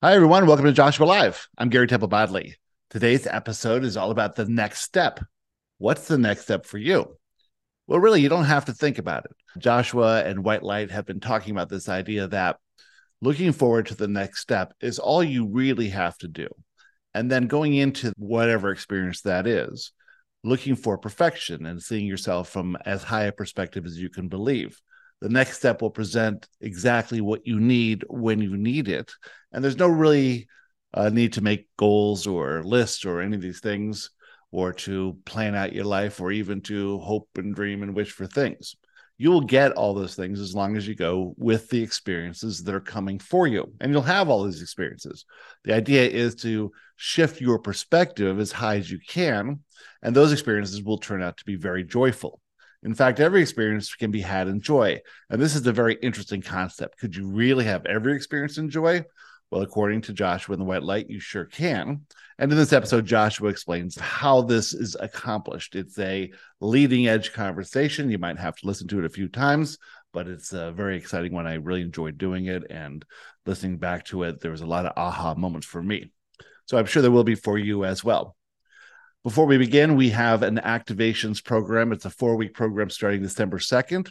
Hi, everyone. Welcome to Joshua Live. I'm Gary Temple Bodley. Today's episode is all about the next step. What's the next step for you? Well, really, you don't have to think about it. Joshua and White Light have been talking about this idea that looking forward to the next step is all you really have to do. And then going into whatever experience that is, looking for perfection and seeing yourself from as high a perspective as you can believe the next step will present exactly what you need when you need it. And there's no really uh, need to make goals or lists or any of these things or to plan out your life or even to hope and dream and wish for things. You will get all those things as long as you go with the experiences that are coming for you. And you'll have all these experiences. The idea is to shift your perspective as high as you can. And those experiences will turn out to be very joyful. In fact, every experience can be had in joy. And this is a very interesting concept. Could you really have every experience in joy? Well, according to Joshua in the White Light, you sure can. And in this episode, Joshua explains how this is accomplished. It's a leading edge conversation. You might have to listen to it a few times, but it's a very exciting one. I really enjoyed doing it and listening back to it. There was a lot of aha moments for me. So I'm sure there will be for you as well. Before we begin, we have an activations program. It's a four week program starting December 2nd.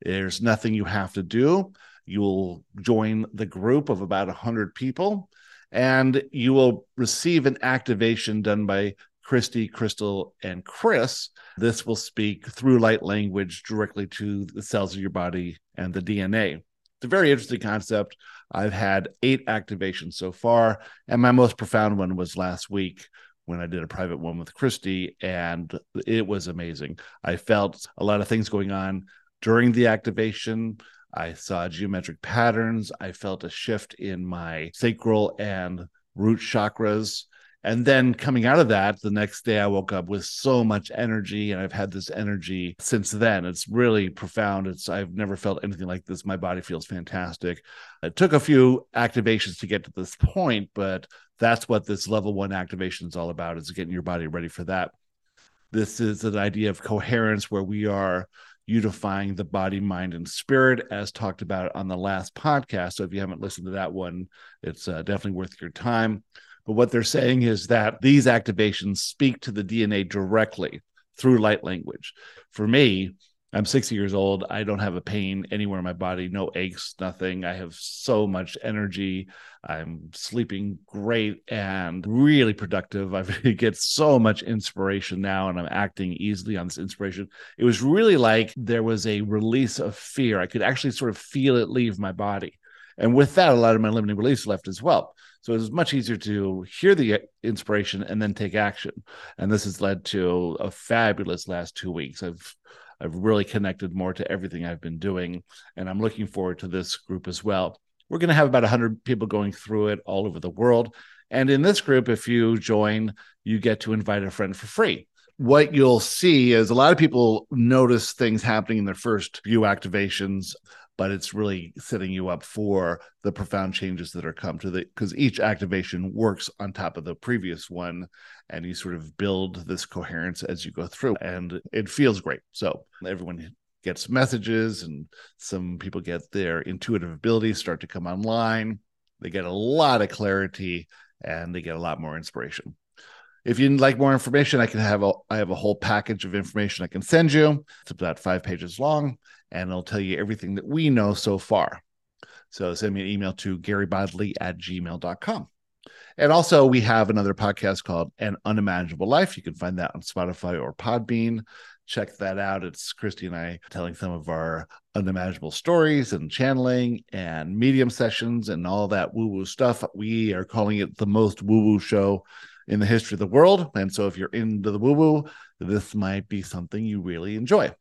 There's nothing you have to do. You will join the group of about 100 people, and you will receive an activation done by Christy, Crystal, and Chris. This will speak through light language directly to the cells of your body and the DNA. It's a very interesting concept. I've had eight activations so far, and my most profound one was last week when I did a private one with Christy, and it was amazing. I felt a lot of things going on during the activation. I saw geometric patterns. I felt a shift in my sacral and root chakras. And then coming out of that, the next day I woke up with so much energy, and I've had this energy since then. It's really profound. It's I've never felt anything like this. My body feels fantastic. It took a few activations to get to this point, but that's what this level one activation is all about is getting your body ready for that this is an idea of coherence where we are unifying the body mind and spirit as talked about on the last podcast so if you haven't listened to that one it's uh, definitely worth your time but what they're saying is that these activations speak to the dna directly through light language for me I'm 60 years old. I don't have a pain anywhere in my body, no aches, nothing. I have so much energy. I'm sleeping great and really productive. I get so much inspiration now, and I'm acting easily on this inspiration. It was really like there was a release of fear. I could actually sort of feel it leave my body. And with that, a lot of my limiting beliefs left as well. So it was much easier to hear the inspiration and then take action. And this has led to a fabulous last two weeks. I've I've really connected more to everything I've been doing, and I'm looking forward to this group as well. We're going to have about 100 people going through it all over the world. And in this group, if you join, you get to invite a friend for free. What you'll see is a lot of people notice things happening in their first few activations but it's really setting you up for the profound changes that are come to the because each activation works on top of the previous one and you sort of build this coherence as you go through and it feels great. So everyone gets messages and some people get their intuitive abilities start to come online. They get a lot of clarity and they get a lot more inspiration. If you'd like more information, I can have a I have a whole package of information I can send you. It's about five pages long, and it'll tell you everything that we know so far. So send me an email to garybodley at gmail.com. And also, we have another podcast called An Unimaginable Life. You can find that on Spotify or Podbean. Check that out. It's Christy and I telling some of our unimaginable stories and channeling and medium sessions and all that woo woo stuff. We are calling it the most woo woo show in the history of the world. And so, if you're into the woo woo, this might be something you really enjoy.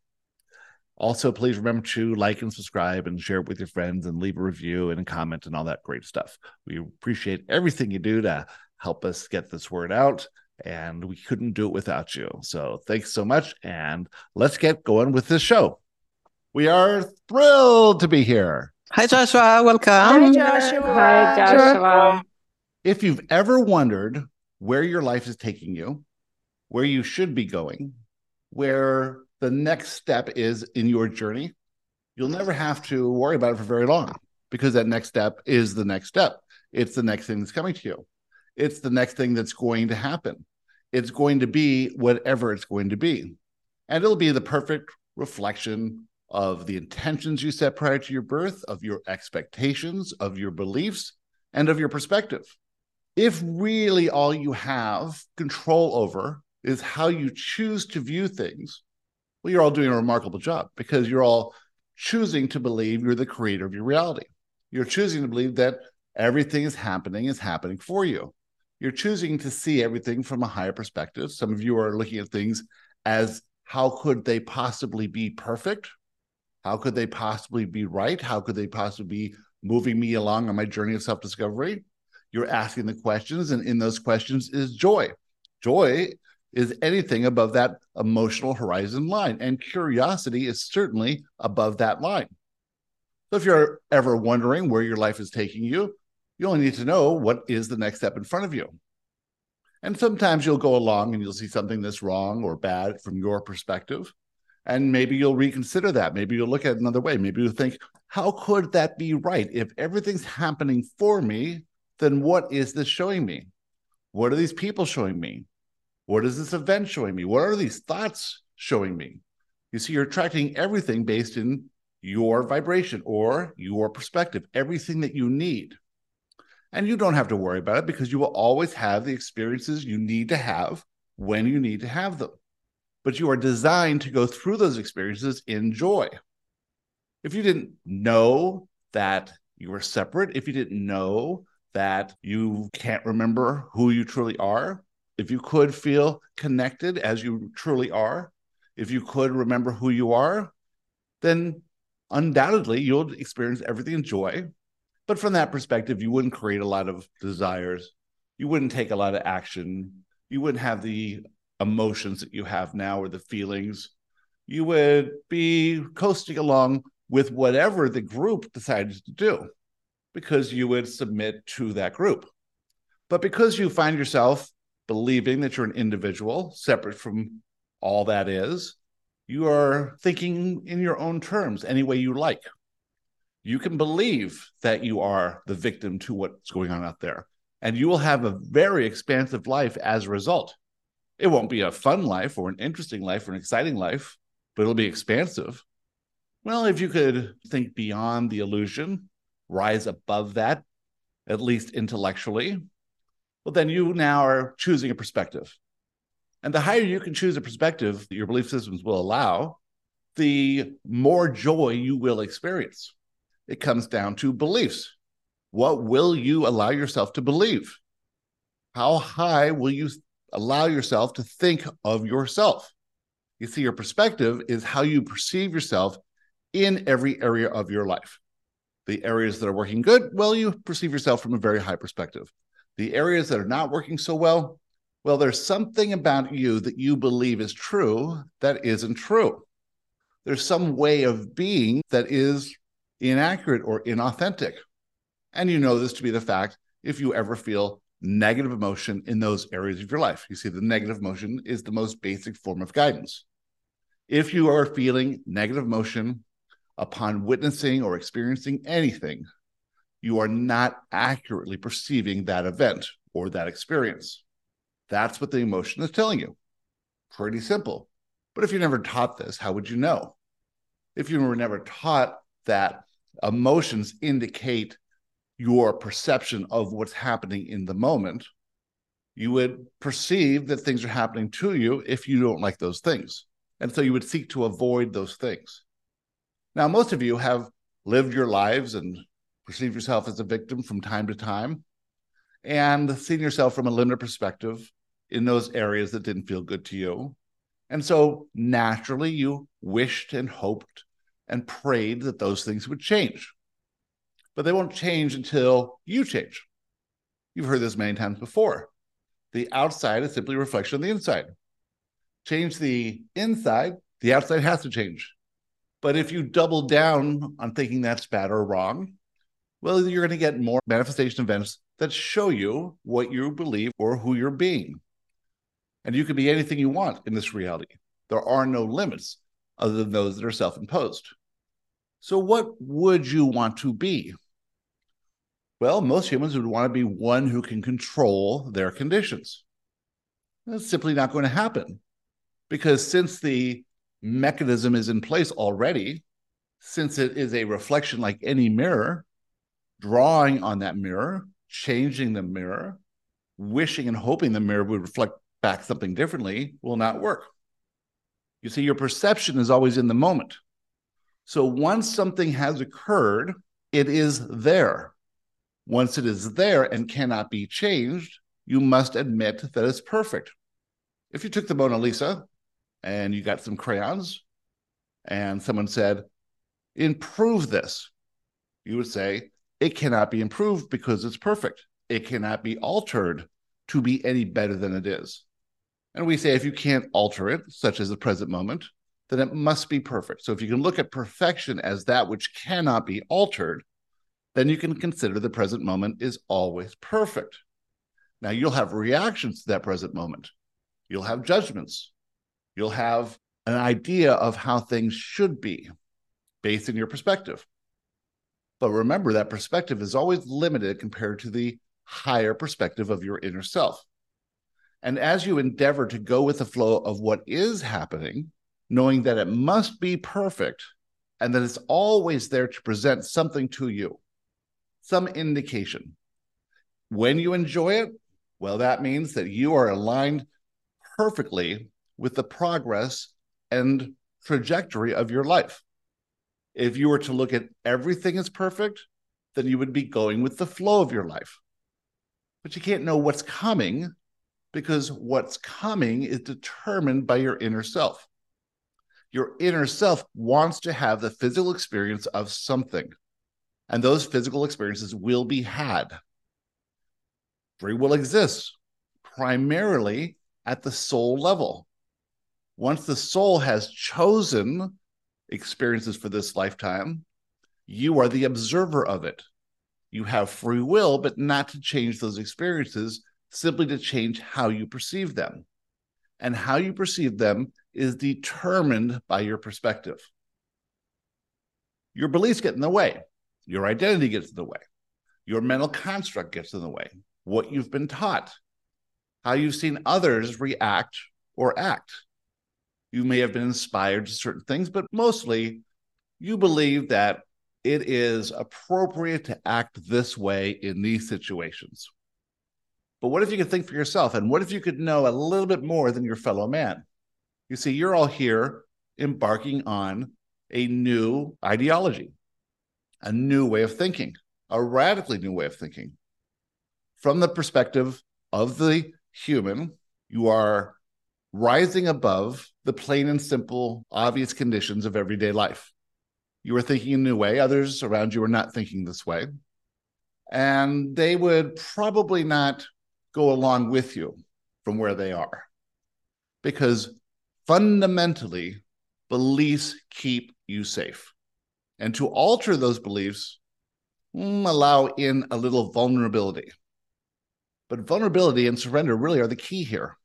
Also, please remember to like and subscribe and share it with your friends and leave a review and a comment and all that great stuff. We appreciate everything you do to help us get this word out, and we couldn't do it without you. So, thanks so much. And let's get going with this show. We are thrilled to be here. Hi, Joshua. Welcome. Hi, Joshua. Hi, Joshua. If you've ever wondered where your life is taking you, where you should be going, where the next step is in your journey, you'll never have to worry about it for very long because that next step is the next step. It's the next thing that's coming to you. It's the next thing that's going to happen. It's going to be whatever it's going to be. And it'll be the perfect reflection of the intentions you set prior to your birth, of your expectations, of your beliefs, and of your perspective. If really all you have control over is how you choose to view things, well, you're all doing a remarkable job because you're all choosing to believe you're the creator of your reality. You're choosing to believe that everything is happening is happening for you. You're choosing to see everything from a higher perspective. Some of you are looking at things as how could they possibly be perfect? How could they possibly be right? How could they possibly be moving me along on my journey of self discovery? You're asking the questions, and in those questions is joy. Joy is anything above that emotional horizon line, and curiosity is certainly above that line. So, if you're ever wondering where your life is taking you, you only need to know what is the next step in front of you. And sometimes you'll go along and you'll see something that's wrong or bad from your perspective. And maybe you'll reconsider that. Maybe you'll look at it another way. Maybe you'll think, how could that be right? If everything's happening for me, then what is this showing me? What are these people showing me? What is this event showing me? What are these thoughts showing me? You see, you're attracting everything based in your vibration or your perspective, everything that you need. And you don't have to worry about it because you will always have the experiences you need to have when you need to have them. But you are designed to go through those experiences in joy. If you didn't know that you were separate, if you didn't know that you can't remember who you truly are, if you could feel connected as you truly are, if you could remember who you are, then undoubtedly you'll experience everything in joy but from that perspective, you wouldn't create a lot of desires. You wouldn't take a lot of action. You wouldn't have the emotions that you have now or the feelings. You would be coasting along with whatever the group decides to do because you would submit to that group. But because you find yourself believing that you're an individual separate from all that is, you are thinking in your own terms any way you like you can believe that you are the victim to what's going on out there. And you will have a very expansive life as a result. It won't be a fun life or an interesting life or an exciting life, but it'll be expansive. Well, if you could think beyond the illusion, rise above that, at least intellectually, well, then you now are choosing a perspective. And the higher you can choose a perspective that your belief systems will allow, the more joy you will experience. It comes down to beliefs. What will you allow yourself to believe? How high will you allow yourself to think of yourself? You see, your perspective is how you perceive yourself in every area of your life. The areas that are working good, well, you perceive yourself from a very high perspective. The areas that are not working so well, well, there's something about you that you believe is true that isn't true. There's some way of being that is inaccurate or inauthentic. And you know this to be the fact if you ever feel negative emotion in those areas of your life. You see, the negative emotion is the most basic form of guidance. If you are feeling negative emotion upon witnessing or experiencing anything, you are not accurately perceiving that event or that experience. That's what the emotion is telling you. Pretty simple. But if you never taught this, how would you know? If you were never taught that emotions indicate your perception of what's happening in the moment, you would perceive that things are happening to you if you don't like those things. And so you would seek to avoid those things. Now, most of you have lived your lives and perceived yourself as a victim from time to time and seeing yourself from a limited perspective in those areas that didn't feel good to you. And so naturally, you wished and hoped and prayed that those things would change. But they won't change until you change. You've heard this many times before. The outside is simply a reflection of the inside. Change the inside, the outside has to change. But if you double down on thinking that's bad or wrong, well, you're going to get more manifestation events that show you what you believe or who you're being. And you can be anything you want in this reality. There are no limits other than those that are self imposed. So, what would you want to be? Well, most humans would want to be one who can control their conditions. That's simply not going to happen because since the mechanism is in place already, since it is a reflection like any mirror, drawing on that mirror, changing the mirror, wishing and hoping the mirror would reflect back something differently will not work. You see, your perception is always in the moment. So once something has occurred, it is there. Once it is there and cannot be changed, you must admit that it's perfect. If you took the Mona Lisa and you got some crayons and someone said, improve this, you would say, it cannot be improved because it's perfect. It cannot be altered to be any better than it is. And we say if you can't alter it, such as the present moment, then it must be perfect. So if you can look at perfection as that which cannot be altered, then you can consider the present moment is always perfect. Now you'll have reactions to that present moment. You'll have judgments. You'll have an idea of how things should be based on your perspective. But remember that perspective is always limited compared to the higher perspective of your inner self. And as you endeavor to go with the flow of what is happening, knowing that it must be perfect and that it's always there to present something to you, some indication. When you enjoy it, well, that means that you are aligned perfectly with the progress and trajectory of your life. If you were to look at everything as perfect, then you would be going with the flow of your life but you can't know what's coming because what's coming is determined by your inner self. Your inner self wants to have the physical experience of something, and those physical experiences will be had. Free will exists primarily at the soul level. Once the soul has chosen experiences for this lifetime, you are the observer of it. You have free will, but not to change those experiences, simply to change how you perceive them. And how you perceive them is determined by your perspective. Your beliefs get in the way, your identity gets in the way, your mental construct gets in the way, what you've been taught, how you've seen others react or act. You may have been inspired to certain things, but mostly you believe that it is appropriate to act this way in these situations. But what if you could think for yourself? And what if you could know a little bit more than your fellow man? You see, you're all here embarking on a new ideology, a new way of thinking, a radically new way of thinking. From the perspective of the human, you are rising above the plain and simple, obvious conditions of everyday life you were thinking a new way. Others around you were not thinking this way. And they would probably not go along with you from where they are. Because fundamentally, beliefs keep you safe. And to alter those beliefs, mm, allow in a little vulnerability. But vulnerability and surrender really are the key here.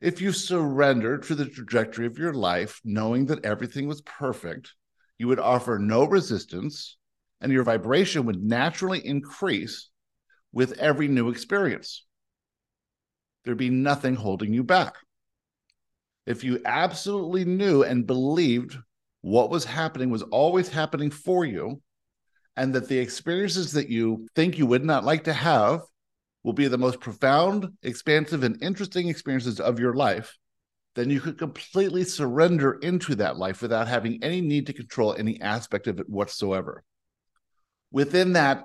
If you surrendered to the trajectory of your life, knowing that everything was perfect, you would offer no resistance, and your vibration would naturally increase with every new experience. There'd be nothing holding you back. If you absolutely knew and believed what was happening was always happening for you, and that the experiences that you think you would not like to have will be the most profound, expansive, and interesting experiences of your life, then you could completely surrender into that life without having any need to control any aspect of it whatsoever. Within that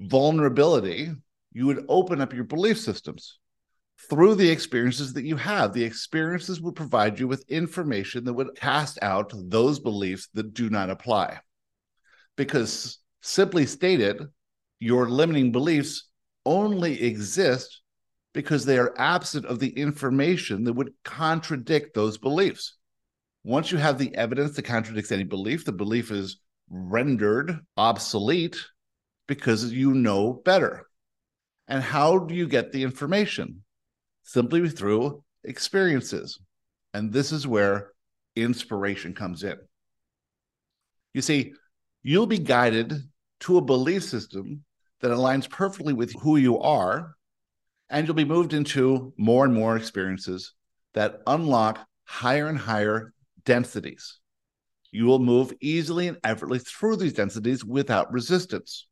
vulnerability, you would open up your belief systems through the experiences that you have. The experiences would provide you with information that would cast out those beliefs that do not apply. Because simply stated, your limiting beliefs only exist because they are absent of the information that would contradict those beliefs. Once you have the evidence that contradicts any belief, the belief is rendered obsolete because you know better. And how do you get the information? Simply through experiences. And this is where inspiration comes in. You see, you'll be guided to a belief system that aligns perfectly with who you are, and you'll be moved into more and more experiences that unlock higher and higher densities. You will move easily and effortlessly through these densities without resistance.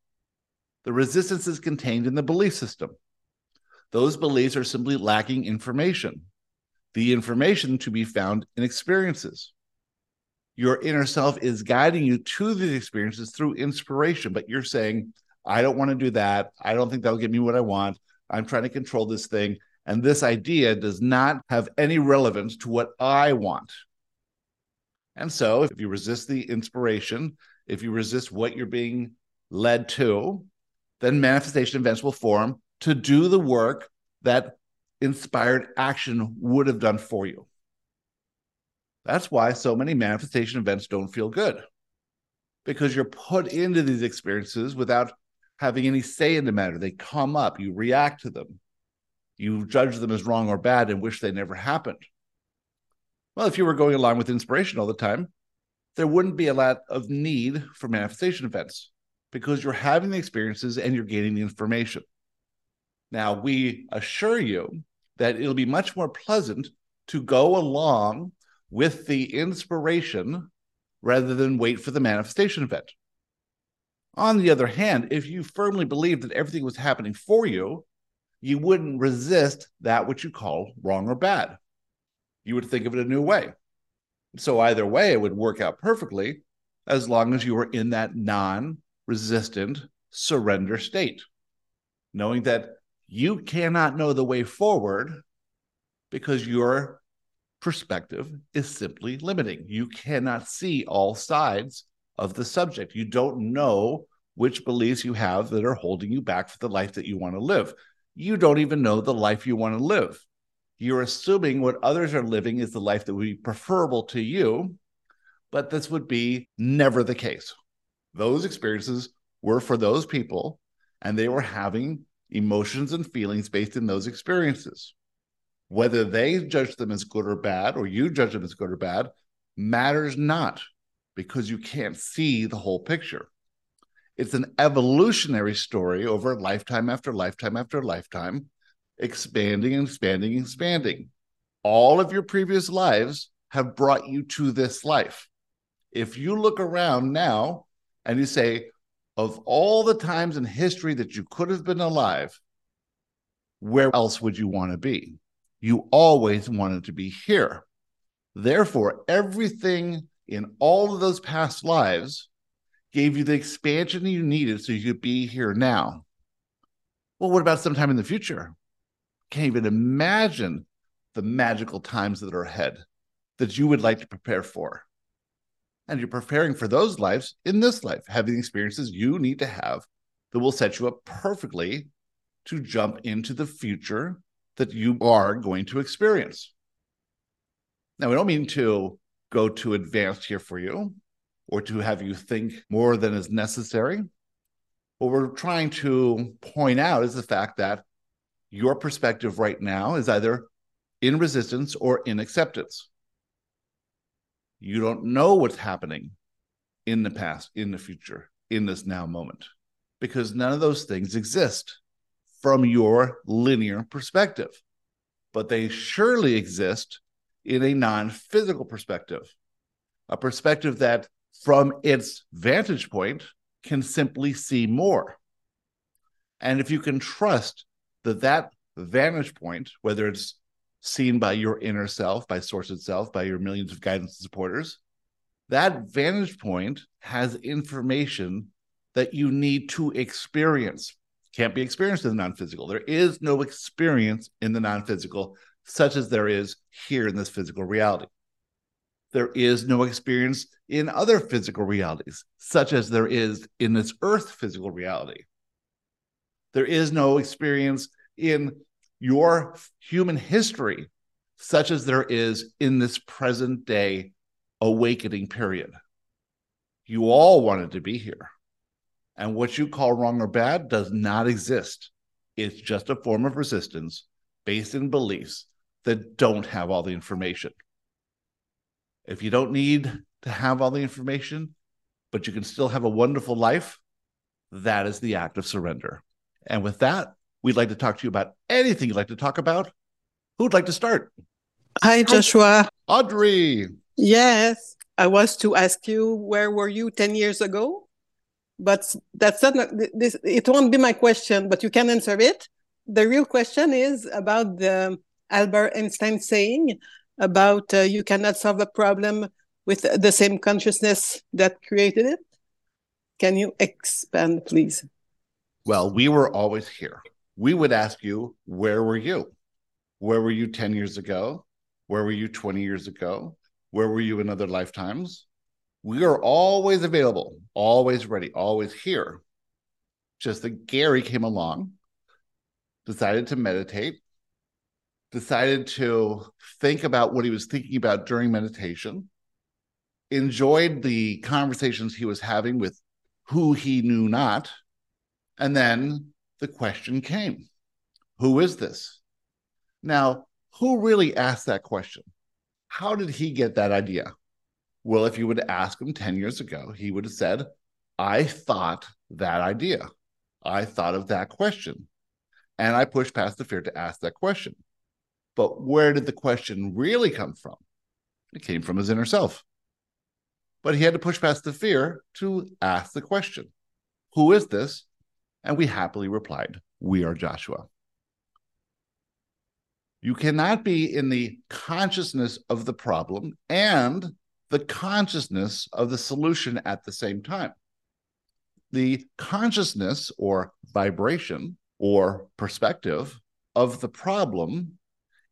The resistance is contained in the belief system. Those beliefs are simply lacking information, the information to be found in experiences. Your inner self is guiding you to these experiences through inspiration, but you're saying, I don't want to do that. I don't think that'll give me what I want. I'm trying to control this thing. And this idea does not have any relevance to what I want. And so, if you resist the inspiration, if you resist what you're being led to, then manifestation events will form to do the work that inspired action would have done for you. That's why so many manifestation events don't feel good because you're put into these experiences without having any say in the matter. They come up, you react to them, you judge them as wrong or bad and wish they never happened. Well, if you were going along with inspiration all the time, there wouldn't be a lot of need for manifestation events because you're having the experiences and you're gaining the information. Now, we assure you that it'll be much more pleasant to go along with the inspiration rather than wait for the manifestation event. On the other hand, if you firmly believed that everything was happening for you, you wouldn't resist that which you call wrong or bad you would think of it a new way. So either way, it would work out perfectly as long as you were in that non resistant surrender state, knowing that you cannot know the way forward because your perspective is simply limiting. You cannot see all sides of the subject. You don't know which beliefs you have that are holding you back for the life that you want to live. You don't even know the life you want to live you're assuming what others are living is the life that would be preferable to you, but this would be never the case. Those experiences were for those people, and they were having emotions and feelings based in those experiences. Whether they judge them as good or bad, or you judge them as good or bad, matters not because you can't see the whole picture. It's an evolutionary story over lifetime after lifetime after lifetime expanding and expanding and expanding. All of your previous lives have brought you to this life. If you look around now and you say, of all the times in history that you could have been alive, where else would you want to be? You always wanted to be here. Therefore, everything in all of those past lives gave you the expansion you needed so you could be here now. Well, what about sometime in the future? can't even imagine the magical times that are ahead that you would like to prepare for. And you're preparing for those lives in this life, having experiences you need to have that will set you up perfectly to jump into the future that you are going to experience. Now, we don't mean to go too advanced here for you or to have you think more than is necessary. What we're trying to point out is the fact that your perspective right now is either in resistance or in acceptance. You don't know what's happening in the past, in the future, in this now moment, because none of those things exist from your linear perspective, but they surely exist in a non physical perspective, a perspective that, from its vantage point, can simply see more. And if you can trust that that vantage point, whether it's seen by your inner self, by source itself, by your millions of guidance and supporters, that vantage point has information that you need to experience. Can't be experienced in the non physical. There is no experience in the non physical, such as there is here in this physical reality. There is no experience in other physical realities, such as there is in this earth physical reality. There is no experience in your human history, such as there is in this present day awakening period. You all wanted to be here. And what you call wrong or bad does not exist. It's just a form of resistance based in beliefs that don't have all the information. If you don't need to have all the information, but you can still have a wonderful life, that is the act of surrender. And with that, we'd like to talk to you about anything you'd like to talk about. Who'd like to start? Hi, Joshua. Audrey. Yes, I was to ask you where were you 10 years ago? But that's not this it won't be my question, but you can answer it. The real question is about the Albert Einstein saying about uh, you cannot solve a problem with the same consciousness that created it. Can you expand, please? Well, we were always here. We would ask you, where were you? Where were you 10 years ago? Where were you 20 years ago? Where were you in other lifetimes? We are always available, always ready, always here. Just that Gary came along, decided to meditate, decided to think about what he was thinking about during meditation, enjoyed the conversations he was having with who he knew not. And then the question came Who is this? Now, who really asked that question? How did he get that idea? Well, if you would ask him 10 years ago, he would have said, I thought that idea. I thought of that question. And I pushed past the fear to ask that question. But where did the question really come from? It came from his inner self. But he had to push past the fear to ask the question Who is this? And we happily replied, We are Joshua. You cannot be in the consciousness of the problem and the consciousness of the solution at the same time. The consciousness or vibration or perspective of the problem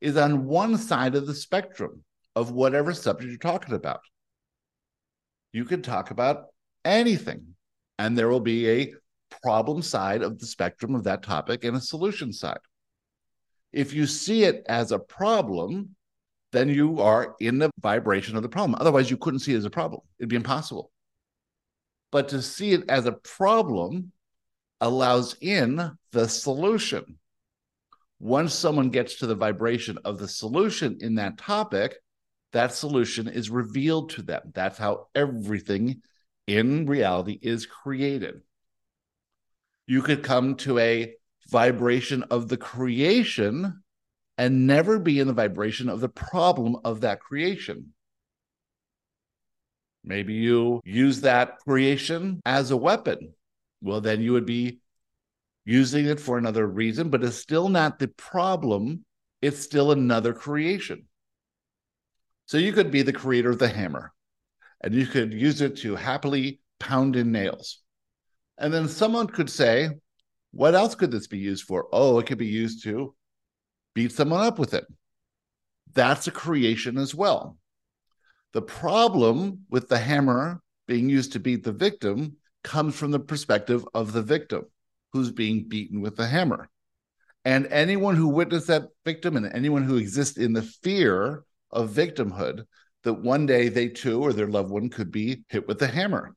is on one side of the spectrum of whatever subject you're talking about. You can talk about anything, and there will be a problem side of the spectrum of that topic and a solution side. If you see it as a problem, then you are in the vibration of the problem. Otherwise, you couldn't see it as a problem, it'd be impossible. But to see it as a problem allows in the solution once someone gets to the vibration of the solution in that topic, that solution is revealed to them. That's how everything in reality is created. You could come to a vibration of the creation and never be in the vibration of the problem of that creation. Maybe you use that creation as a weapon. Well, then you would be using it for another reason, but it's still not the problem. It's still another creation. So you could be the creator of the hammer and you could use it to happily pound in nails. And then someone could say, what else could this be used for? Oh, it could be used to beat someone up with it. That's a creation as well. The problem with the hammer being used to beat the victim comes from the perspective of the victim who's being beaten with the hammer. And anyone who witnessed that victim and anyone who exists in the fear of victimhood that one day they too or their loved one could be hit with the hammer.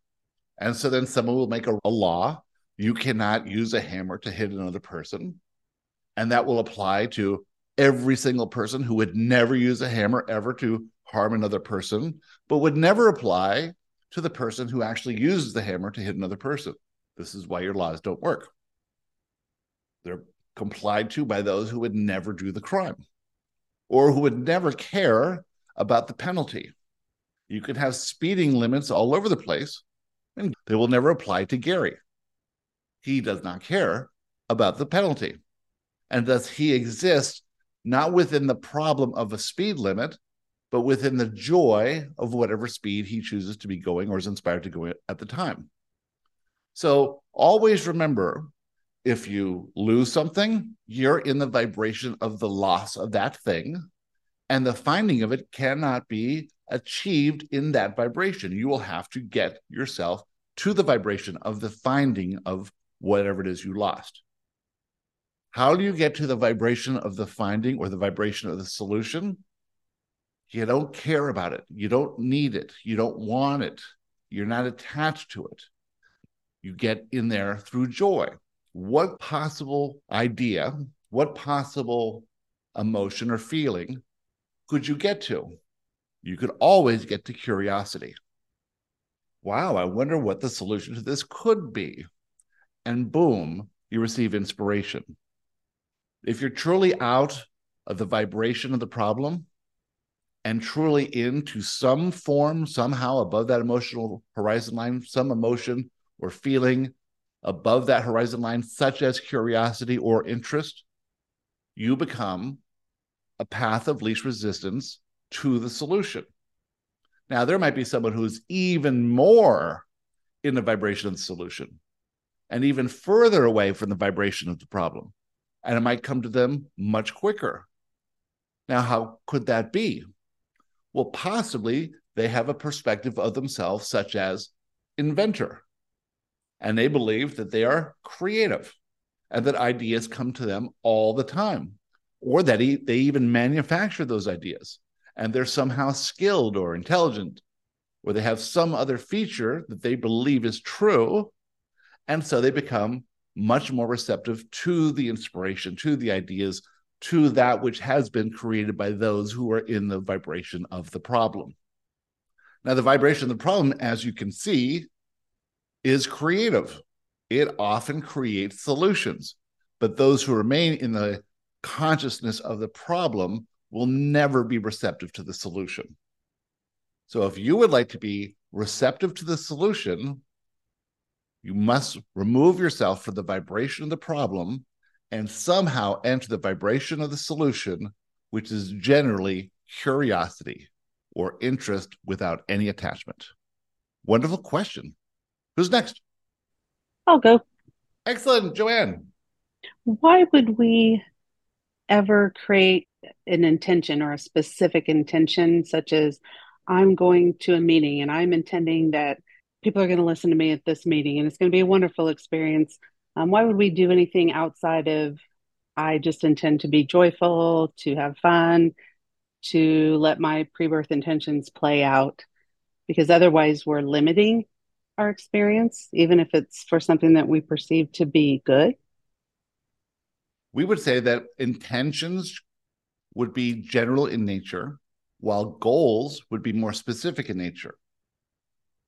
And so then someone will make a, a law you cannot use a hammer to hit another person. And that will apply to every single person who would never use a hammer ever to harm another person, but would never apply to the person who actually uses the hammer to hit another person. This is why your laws don't work. They're complied to by those who would never do the crime or who would never care about the penalty. You could have speeding limits all over the place, and they will never apply to Gary. He does not care about the penalty. And thus, he exists not within the problem of a speed limit, but within the joy of whatever speed he chooses to be going or is inspired to go at the time. So always remember if you lose something, you're in the vibration of the loss of that thing, and the finding of it cannot be achieved in that vibration. You will have to get yourself to the vibration of the finding of whatever it is you lost. How do you get to the vibration of the finding or the vibration of the solution? You don't care about it. You don't need it. You don't want it. You're not attached to it. You get in there through joy what possible idea, what possible emotion or feeling could you get to? You could always get to curiosity. Wow, I wonder what the solution to this could be. And boom, you receive inspiration. If you're truly out of the vibration of the problem and truly into some form, somehow above that emotional horizon line, some emotion or feeling above that horizon line, such as curiosity or interest, you become a path of least resistance to the solution. Now, there might be someone who's even more in the vibration of the solution and even further away from the vibration of the problem. And it might come to them much quicker. Now, how could that be? Well, possibly they have a perspective of themselves, such as inventor, and they believe that they are creative and that ideas come to them all the time, or that they even manufacture those ideas and they're somehow skilled or intelligent, or they have some other feature that they believe is true. And so they become much more receptive to the inspiration, to the ideas, to that which has been created by those who are in the vibration of the problem. Now, the vibration of the problem, as you can see, is creative. It often creates solutions, but those who remain in the consciousness of the problem will never be receptive to the solution. So, if you would like to be receptive to the solution, you must remove yourself from the vibration of the problem and somehow enter the vibration of the solution, which is generally curiosity or interest without any attachment. Wonderful question. Who's next? I'll go. Excellent, Joanne. Why would we ever create an intention or a specific intention, such as I'm going to a meeting and I'm intending that people are going to listen to me at this meeting and it's going to be a wonderful experience? Um, why would we do anything outside of I just intend to be joyful, to have fun, to let my pre birth intentions play out? Because otherwise, we're limiting our experience, even if it's for something that we perceive to be good? We would say that intentions would be general in nature, while goals would be more specific in nature.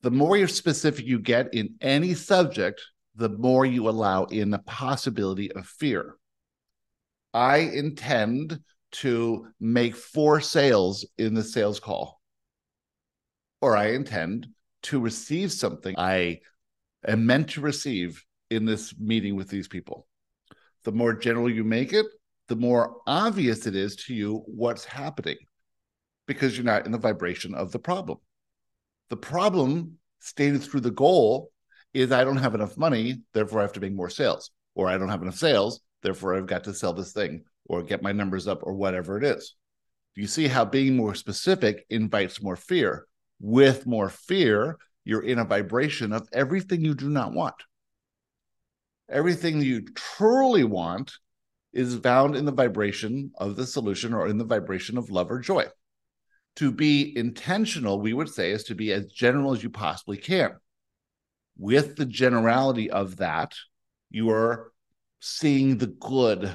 The more you're specific you get in any subject, the more you allow in the possibility of fear. I intend to make four sales in the sales call, or I intend to receive something I am meant to receive in this meeting with these people. The more general you make it, the more obvious it is to you what's happening because you're not in the vibration of the problem. The problem stated through the goal is I don't have enough money, therefore I have to make more sales, or I don't have enough sales, therefore I've got to sell this thing or get my numbers up or whatever it is. You see how being more specific invites more fear? With more fear, you're in a vibration of everything you do not want. Everything you truly want is found in the vibration of the solution or in the vibration of love or joy. To be intentional, we would say, is to be as general as you possibly can. With the generality of that, you are seeing the good,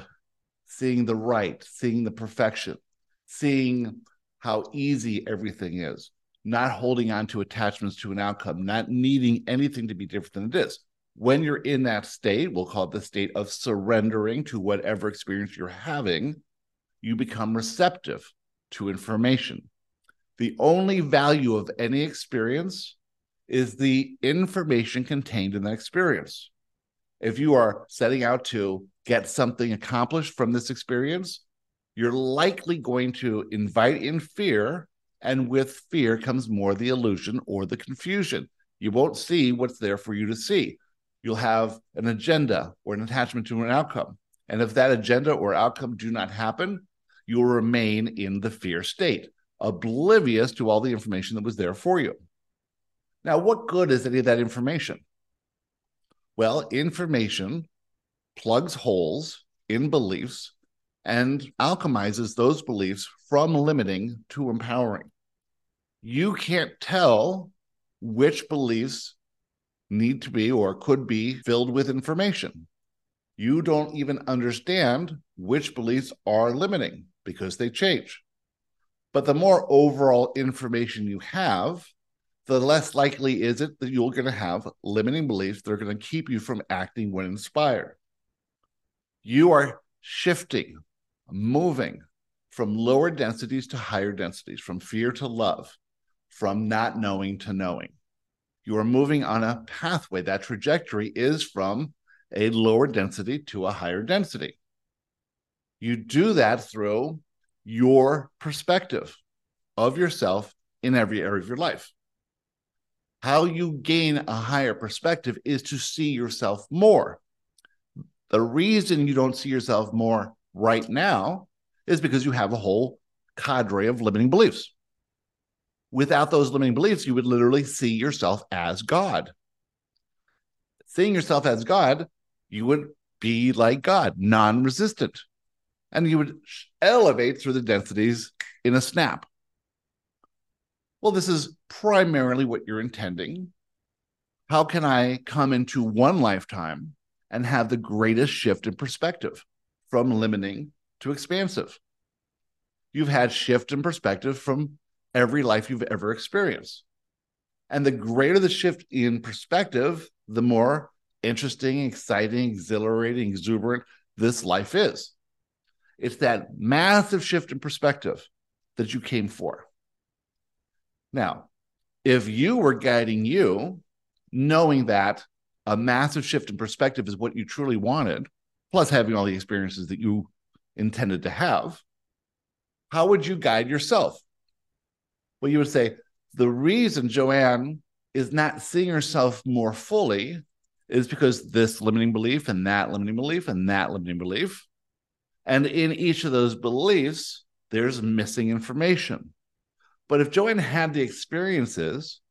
seeing the right, seeing the perfection, seeing how easy everything is not holding on to attachments to an outcome, not needing anything to be different than it is. When you're in that state, we'll call it the state of surrendering to whatever experience you're having, you become receptive to information. The only value of any experience is the information contained in that experience. If you are setting out to get something accomplished from this experience, you're likely going to invite in fear and with fear comes more the illusion or the confusion. You won't see what's there for you to see. You'll have an agenda or an attachment to an outcome. And if that agenda or outcome do not happen, you'll remain in the fear state, oblivious to all the information that was there for you. Now, what good is any of that information? Well, information plugs holes in beliefs and alchemizes those beliefs from limiting to empowering. You can't tell which beliefs need to be or could be filled with information. You don't even understand which beliefs are limiting because they change. But the more overall information you have, the less likely is it that you're going to have limiting beliefs that are going to keep you from acting when inspired. You are shifting, moving from lower densities to higher densities, from fear to love, from not knowing to knowing. You are moving on a pathway. That trajectory is from a lower density to a higher density. You do that through your perspective of yourself in every area of your life. How you gain a higher perspective is to see yourself more. The reason you don't see yourself more right now is because you have a whole cadre of limiting beliefs. Without those limiting beliefs, you would literally see yourself as God. Seeing yourself as God, you would be like God, non resistant, and you would elevate through the densities in a snap. Well, this is primarily what you're intending. How can I come into one lifetime and have the greatest shift in perspective from limiting to expansive? You've had shift in perspective from every life you've ever experienced. And the greater the shift in perspective, the more interesting, exciting, exhilarating, exuberant this life is. It's that massive shift in perspective that you came for. Now, if you were guiding you, knowing that a massive shift in perspective is what you truly wanted, plus having all the experiences that you intended to have, how would you guide yourself? Well, you would say, the reason Joanne is not seeing herself more fully is because this limiting belief and that limiting belief and that limiting belief. And in each of those beliefs, there's missing information. But if Joanne had the experiences,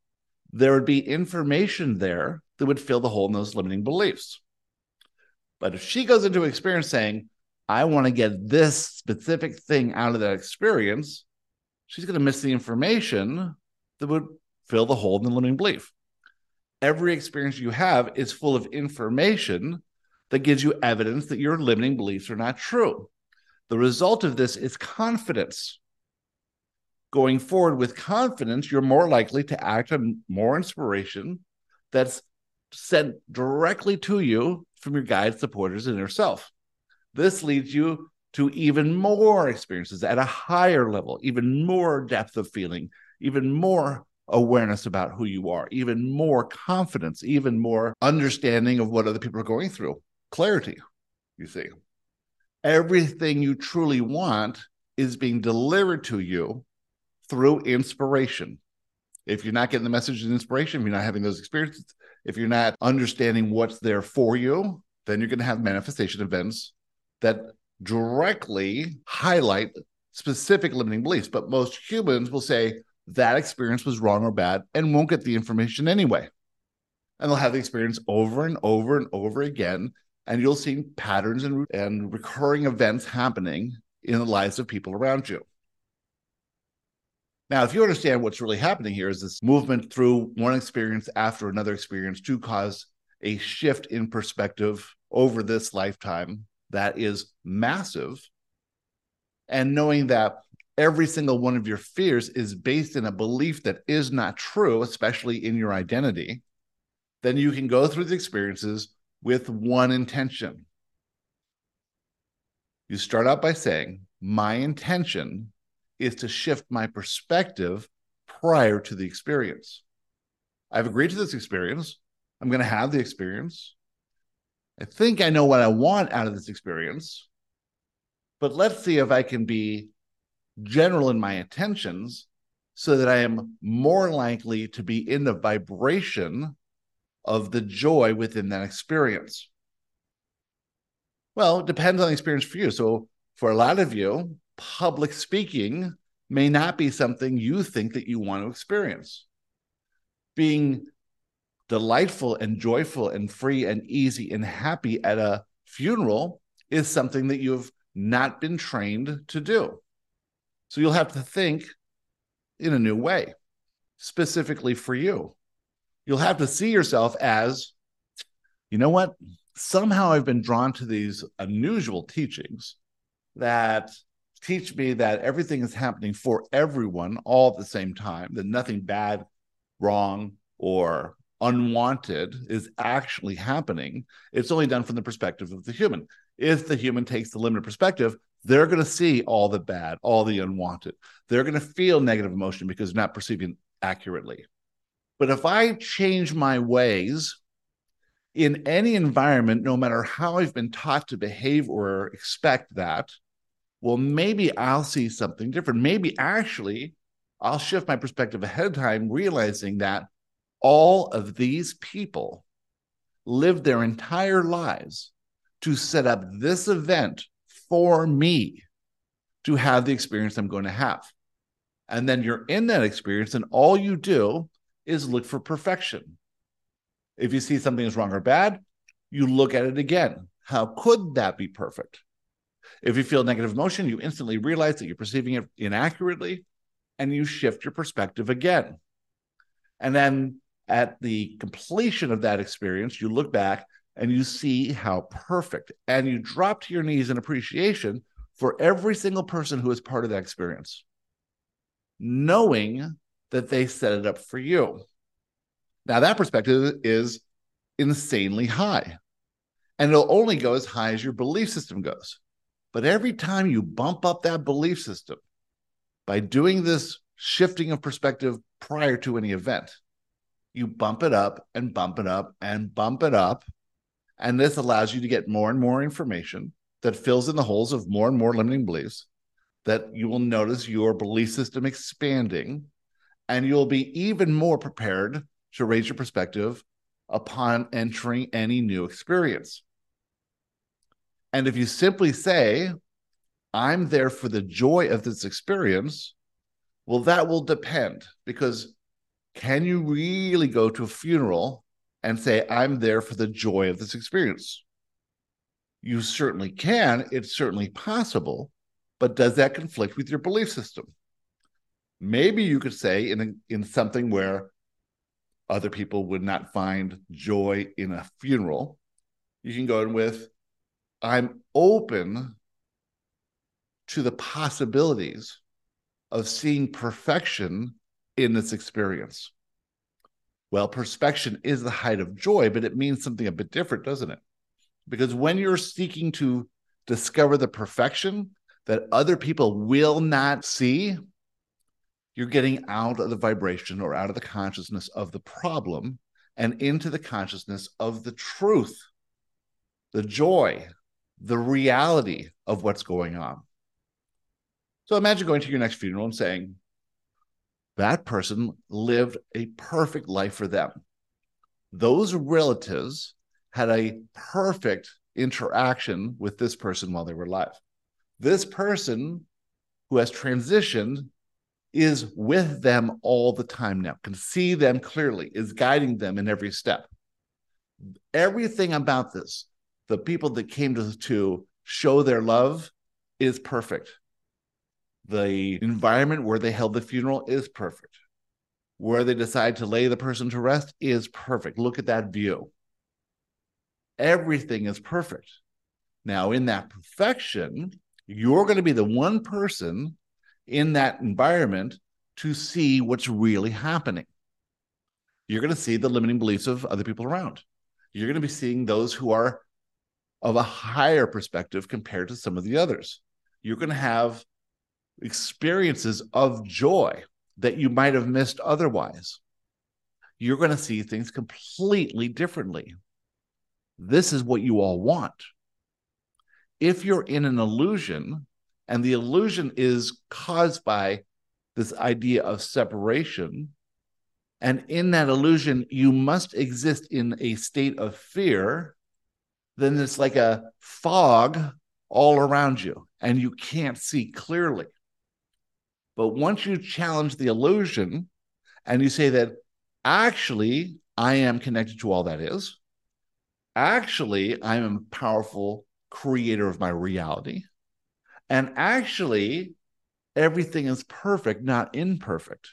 there would be information there that would fill the hole in those limiting beliefs. But if she goes into experience saying, I want to get this specific thing out of that experience, she's going to miss the information that would fill the hole in the limiting belief. Every experience you have is full of information that gives you evidence that your limiting beliefs are not true. The result of this is confidence. Going forward with confidence, you're more likely to act on more inspiration that's sent directly to you from your guides, supporters, and yourself. This leads you to even more experiences at a higher level, even more depth of feeling, even more awareness about who you are, even more confidence, even more understanding of what other people are going through, clarity, you see. Everything you truly want is being delivered to you through inspiration. If you're not getting the message of inspiration, if you're not having those experiences, if you're not understanding what's there for you, then you're going to have manifestation events that directly highlight specific limiting beliefs. But most humans will say that experience was wrong or bad and won't get the information anyway. And they'll have the experience over and over and over again. And you'll see patterns and, and recurring events happening in the lives of people around you. Now, if you understand what's really happening here is this movement through one experience after another experience to cause a shift in perspective over this lifetime that is massive. And knowing that every single one of your fears is based in a belief that is not true, especially in your identity, then you can go through the experiences with one intention. You start out by saying, My intention is to shift my perspective prior to the experience. I've agreed to this experience. I'm going to have the experience. I think I know what I want out of this experience, but let's see if I can be general in my intentions so that I am more likely to be in the vibration of the joy within that experience. Well, it depends on the experience for you. So, for a lot of you, public speaking may not be something you think that you want to experience. Being delightful and joyful and free and easy and happy at a funeral is something that you've not been trained to do. So you'll have to think in a new way, specifically for you. You'll have to see yourself as, you know what? Somehow I've been drawn to these unusual teachings that teach me that everything is happening for everyone all at the same time, that nothing bad, wrong, or unwanted is actually happening, it's only done from the perspective of the human. If the human takes the limited perspective, they're going to see all the bad, all the unwanted. They're going to feel negative emotion because they're not perceiving accurately. But if I change my ways in any environment, no matter how I've been taught to behave or expect that, well, maybe I'll see something different. Maybe actually I'll shift my perspective ahead of time, realizing that all of these people lived their entire lives to set up this event for me to have the experience I'm going to have. And then you're in that experience, and all you do is look for perfection. If you see something is wrong or bad, you look at it again. How could that be perfect? If you feel negative emotion, you instantly realize that you're perceiving it inaccurately and you shift your perspective again. And then at the completion of that experience, you look back and you see how perfect, and you drop to your knees in appreciation for every single person who is part of that experience, knowing that they set it up for you. Now, that perspective is insanely high, and it'll only go as high as your belief system goes. But every time you bump up that belief system by doing this shifting of perspective prior to any event, you bump it up and bump it up and bump it up. And this allows you to get more and more information that fills in the holes of more and more limiting beliefs that you will notice your belief system expanding and you'll be even more prepared to raise your perspective upon entering any new experience. And if you simply say, I'm there for the joy of this experience, well, that will depend because can you really go to a funeral and say, I'm there for the joy of this experience? You certainly can. It's certainly possible. But does that conflict with your belief system? Maybe you could say in, in something where other people would not find joy in a funeral, you can go in with, I'm open to the possibilities of seeing perfection in this experience. Well, perspection is the height of joy, but it means something a bit different, doesn't it? Because when you're seeking to discover the perfection that other people will not see, you're getting out of the vibration or out of the consciousness of the problem and into the consciousness of the truth, the joy, the reality of what's going on. So imagine going to your next funeral and saying, that person lived a perfect life for them. Those relatives had a perfect interaction with this person while they were alive. This person who has transitioned is with them all the time now, can see them clearly, is guiding them in every step. Everything about this, the people that came to, to show their love, is perfect. The environment where they held the funeral is perfect. Where they decide to lay the person to rest is perfect. Look at that view. Everything is perfect. Now, in that perfection, you're going to be the one person in that environment to see what's really happening. You're going to see the limiting beliefs of other people around. You're going to be seeing those who are of a higher perspective compared to some of the others. You're going to have experiences of joy that you might have missed otherwise. You're going to see things completely differently. This is what you all want. If you're in an illusion, and the illusion is caused by this idea of separation, and in that illusion, you must exist in a state of fear, then it's like a fog all around you, and you can't see clearly. But once you challenge the illusion and you say that actually I am connected to all that is, actually I am a powerful creator of my reality, and actually everything is perfect, not imperfect,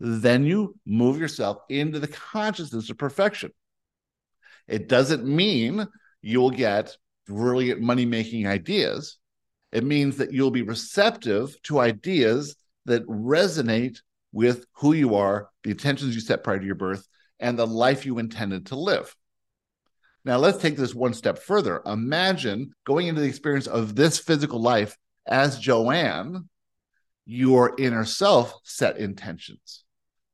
then you move yourself into the consciousness of perfection. It doesn't mean you'll get brilliant money making ideas it means that you'll be receptive to ideas that resonate with who you are, the intentions you set prior to your birth, and the life you intended to live. Now, let's take this one step further. Imagine going into the experience of this physical life as Joanne, your inner self set intentions.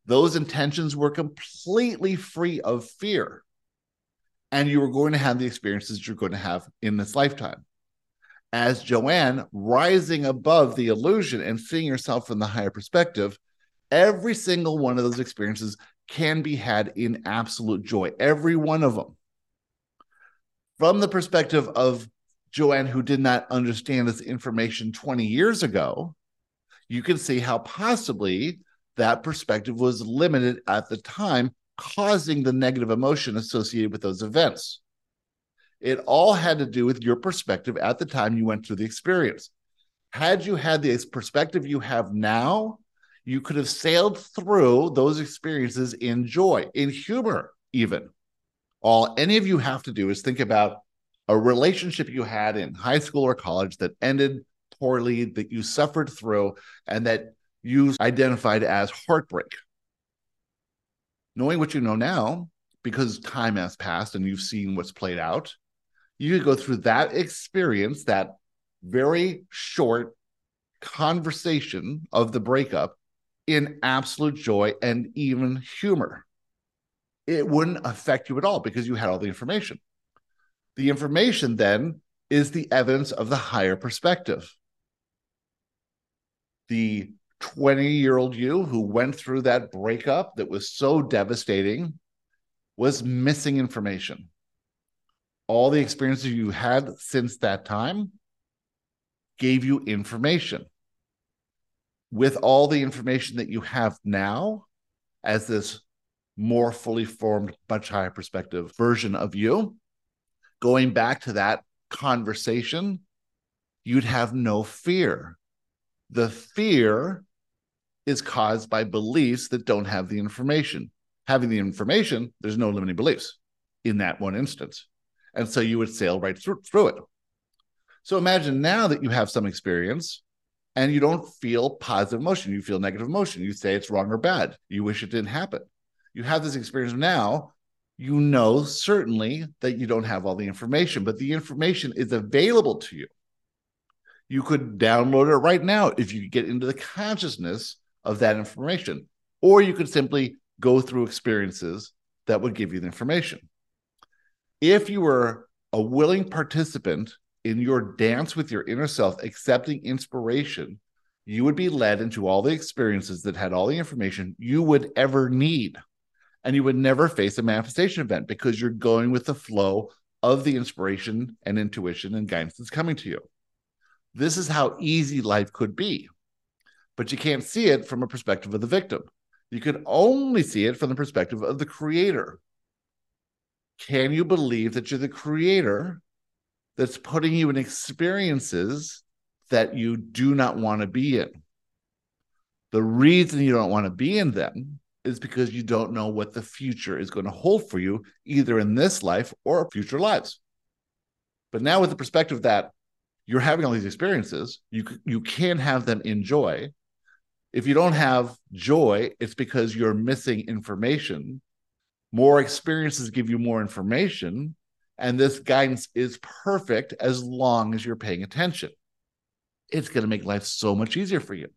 Those intentions were completely free of fear. And you are going to have the experiences you're going to have in this lifetime. As Joanne, rising above the illusion and seeing yourself from the higher perspective, every single one of those experiences can be had in absolute joy, every one of them. From the perspective of Joanne, who did not understand this information 20 years ago, you can see how possibly that perspective was limited at the time, causing the negative emotion associated with those events. It all had to do with your perspective at the time you went through the experience. Had you had the perspective you have now, you could have sailed through those experiences in joy, in humor, even. All any of you have to do is think about a relationship you had in high school or college that ended poorly, that you suffered through, and that you identified as heartbreak. Knowing what you know now, because time has passed and you've seen what's played out, you could go through that experience, that very short conversation of the breakup in absolute joy and even humor. It wouldn't affect you at all because you had all the information. The information then is the evidence of the higher perspective. The 20 year old you who went through that breakup that was so devastating was missing information. All the experiences you had since that time gave you information. With all the information that you have now, as this more fully formed, much higher perspective version of you, going back to that conversation, you'd have no fear. The fear is caused by beliefs that don't have the information. Having the information, there's no limiting beliefs in that one instance. And so you would sail right through, through it. So imagine now that you have some experience and you don't feel positive emotion, you feel negative emotion. You say it's wrong or bad. You wish it didn't happen. You have this experience now you know certainly that you don't have all the information, but the information is available to you. You could download it right now if you get into the consciousness of that information, or you could simply go through experiences that would give you the information. If you were a willing participant in your dance with your inner self, accepting inspiration, you would be led into all the experiences that had all the information you would ever need and you would never face a manifestation event because you're going with the flow of the inspiration and intuition and guidance that's coming to you. This is how easy life could be. But you can't see it from a perspective of the victim. You can only see it from the perspective of the creator. Can you believe that you're the creator that's putting you in experiences that you do not want to be in? The reason you don't want to be in them is because you don't know what the future is going to hold for you, either in this life or future lives. But now, with the perspective that you're having all these experiences, you you can have them in joy. If you don't have joy, it's because you're missing information. More experiences give you more information, and this guidance is perfect as long as you're paying attention. It's going to make life so much easier for you.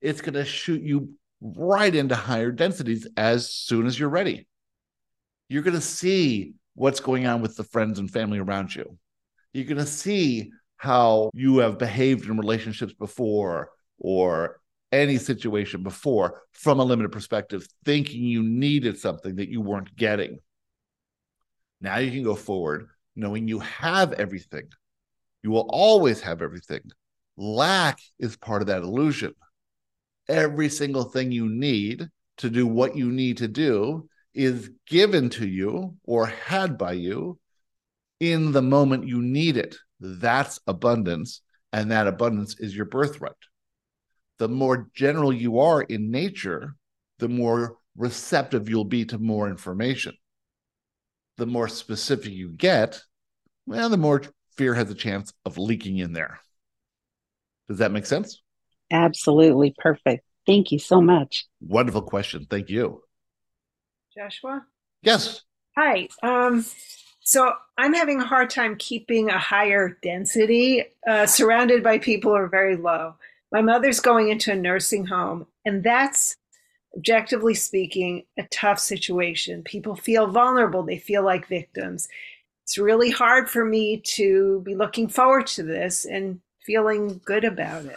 It's going to shoot you right into higher densities as soon as you're ready. You're going to see what's going on with the friends and family around you. You're going to see how you have behaved in relationships before or any situation before from a limited perspective, thinking you needed something that you weren't getting. Now you can go forward knowing you have everything. You will always have everything. Lack is part of that illusion every single thing you need to do what you need to do is given to you or had by you in the moment you need it. That's abundance. And that abundance is your birthright. The more general you are in nature, the more receptive you'll be to more information. The more specific you get, well, the more fear has a chance of leaking in there. Does that make sense? Absolutely perfect. Thank you so much. Wonderful question. Thank you. Joshua? Yes. Hi. Um, so I'm having a hard time keeping a higher density uh, surrounded by people who are very low. My mother's going into a nursing home, and that's objectively speaking a tough situation. People feel vulnerable, they feel like victims. It's really hard for me to be looking forward to this and feeling good about it.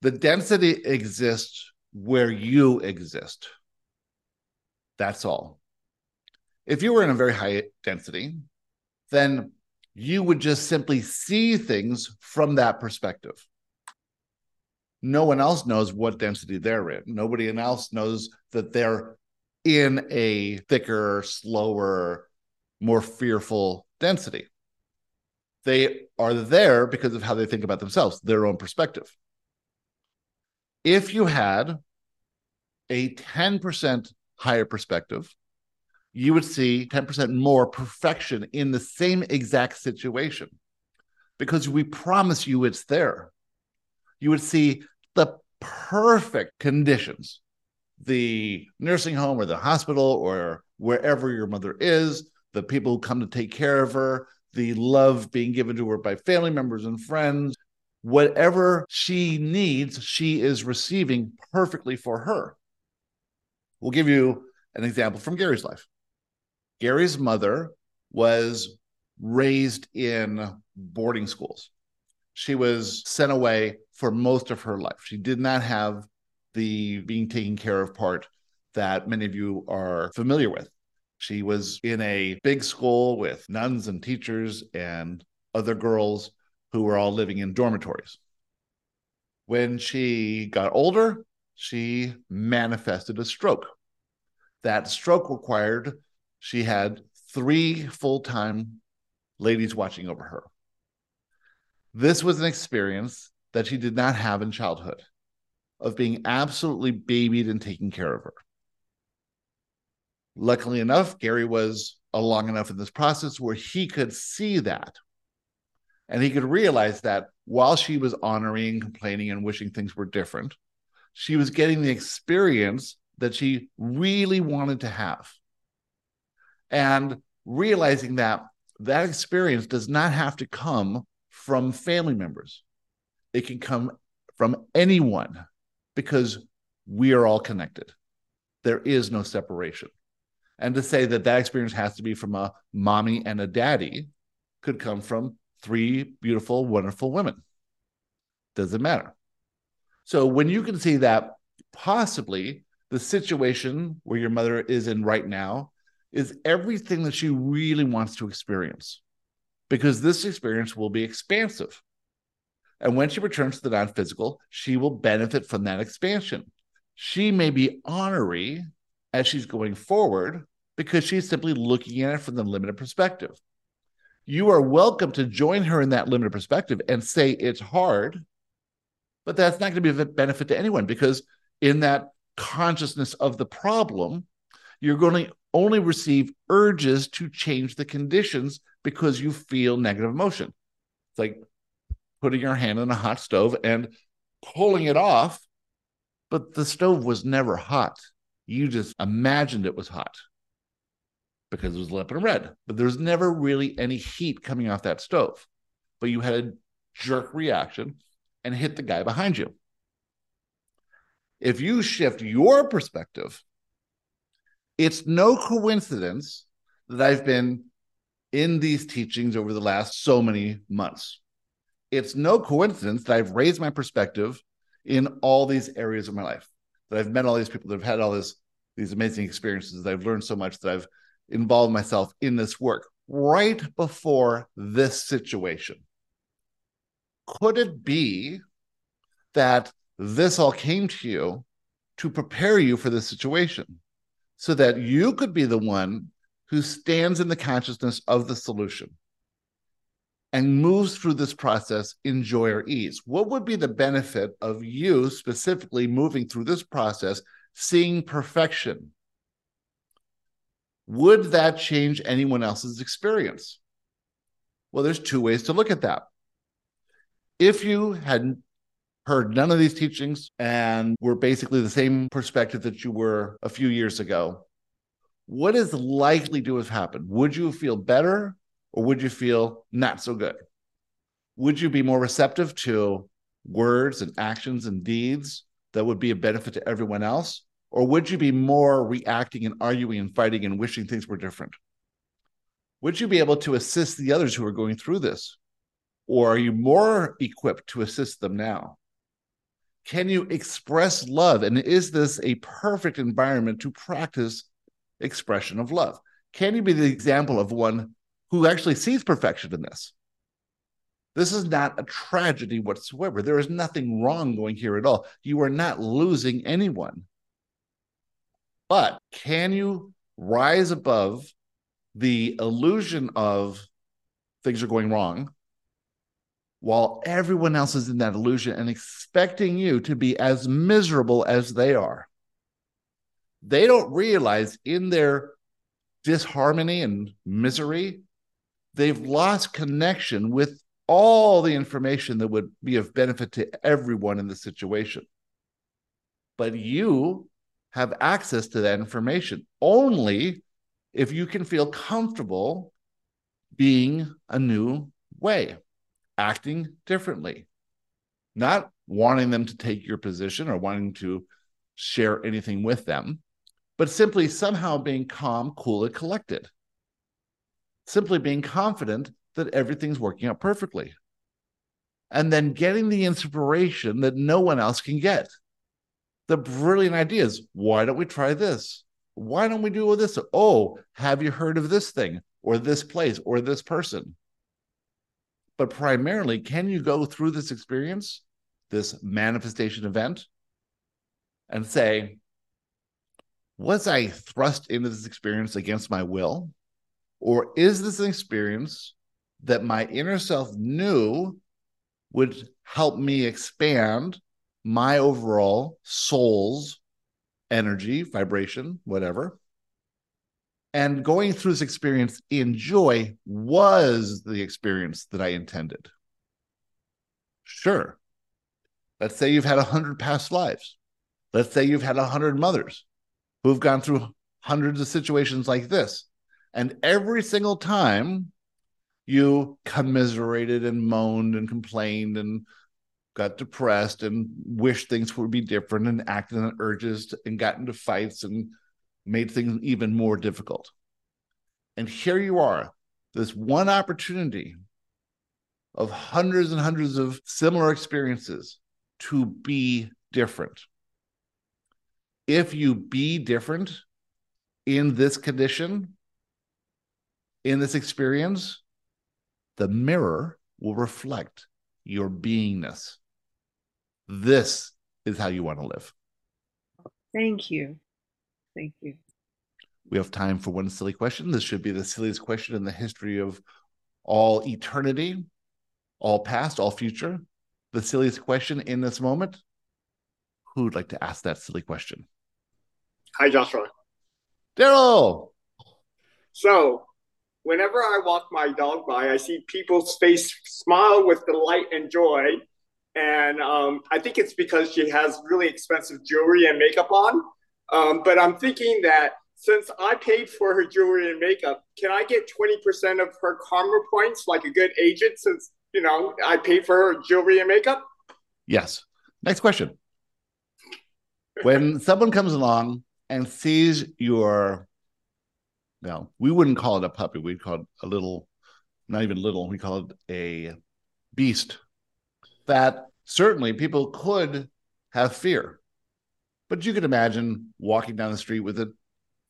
The density exists where you exist. That's all. If you were in a very high density, then you would just simply see things from that perspective. No one else knows what density they're in. Nobody else knows that they're in a thicker, slower, more fearful density. They are there because of how they think about themselves, their own perspective. If you had a 10% higher perspective, you would see 10% more perfection in the same exact situation because we promise you it's there. You would see the perfect conditions the nursing home or the hospital or wherever your mother is, the people who come to take care of her, the love being given to her by family members and friends. Whatever she needs, she is receiving perfectly for her. We'll give you an example from Gary's life. Gary's mother was raised in boarding schools. She was sent away for most of her life. She did not have the being taken care of part that many of you are familiar with. She was in a big school with nuns and teachers and other girls who were all living in dormitories. When she got older, she manifested a stroke. That stroke required she had three full time ladies watching over her. This was an experience that she did not have in childhood of being absolutely babied and taken care of her. Luckily enough, Gary was along enough in this process where he could see that. And he could realize that while she was honoring, complaining, and wishing things were different, she was getting the experience that she really wanted to have and realizing that that experience does not have to come from family members. It can come from anyone because we are all connected. There is no separation. And to say that that experience has to be from a mommy and a daddy could come from three beautiful wonderful women. Doesn't matter. So when you can see that possibly the situation where your mother is in right now is everything that she really wants to experience because this experience will be expansive. And when she returns to the non physical, she will benefit from that expansion. She may be honorary as she's going forward because she's simply looking at it from the limited perspective. You are welcome to join her in that limited perspective and say it's hard, but that's not going to be a benefit to anyone because in that consciousness of the problem, you're going to only receive urges to change the conditions because you feel negative emotion. It's like putting your hand on a hot stove and pulling it off, but the stove was never hot. You just imagined it was hot because it was in red, but there's never really any heat coming off that stove. But you had a jerk reaction and hit the guy behind you. If you shift your perspective it's no coincidence that I've been in these teachings over the last so many months. It's no coincidence that I've raised my perspective in all these areas of my life, that I've met all these people that have had all this, these amazing experiences, that I've learned so much, that I've involved myself in this work right before this situation. Could it be that this all came to you to prepare you for this situation? So that you could be the one who stands in the consciousness of the solution and moves through this process in joy or ease. What would be the benefit of you specifically moving through this process, seeing perfection? Would that change anyone else's experience? Well, there's two ways to look at that. If you had heard none of these teachings and were basically the same perspective that you were a few years ago, what is likely to have happened? Would you feel better or would you feel not so good? Would you be more receptive to words and actions and deeds that would be a benefit to everyone else? Or would you be more reacting and arguing and fighting and wishing things were different? Would you be able to assist the others who are going through this? Or are you more equipped to assist them now? Can you express love? And is this a perfect environment to practice expression of love? Can you be the example of one who actually sees perfection in this? This is not a tragedy whatsoever. There is nothing wrong going here at all. You are not losing anyone. But can you rise above the illusion of things are going wrong while everyone else is in that illusion and expecting you to be as miserable as they are? They don't realize in their disharmony and misery, they've lost connection with all the information that would be of benefit to everyone in the situation. But you have access to that information only if you can feel comfortable being a new way, acting differently, not wanting them to take your position or wanting to share anything with them, but simply somehow being calm, cool, and collected. Simply being confident that everything's working out perfectly. And then getting the inspiration that no one else can get. The brilliant ideas. Why don't we try this? Why don't we do this? Oh, have you heard of this thing or this place or this person? But primarily, can you go through this experience, this manifestation event, and say, was I thrust into this experience against my will? Or is this an experience that my inner self knew would help me expand my overall soul's energy, vibration, whatever. And going through this experience in joy was the experience that I intended. Sure. Let's say you've had a hundred past lives. Let's say you've had a hundred mothers who've gone through hundreds of situations like this. And every single time you commiserated and moaned and complained and got depressed and wished things would be different and acted on urges and got into fights and made things even more difficult. And here you are, this one opportunity of hundreds and hundreds of similar experiences to be different. If you be different in this condition, in this experience, the mirror will reflect your beingness. This is how you want to live. Thank you. Thank you. We have time for one silly question. This should be the silliest question in the history of all eternity, all past, all future. The silliest question in this moment. Who would like to ask that silly question? Hi, Joshua. Daryl. So, whenever I walk my dog by, I see people's face smile with delight and joy. And um, I think it's because she has really expensive jewelry and makeup on. Um, but I'm thinking that since I paid for her jewelry and makeup, can I get 20% of her karma points like a good agent since, you know, I paid for her jewelry and makeup? Yes. Next question. when someone comes along and sees your now, we wouldn't call it a puppy. We'd call it a little, not even little, we call it a beast that certainly people could have fear. But you could imagine walking down the street with a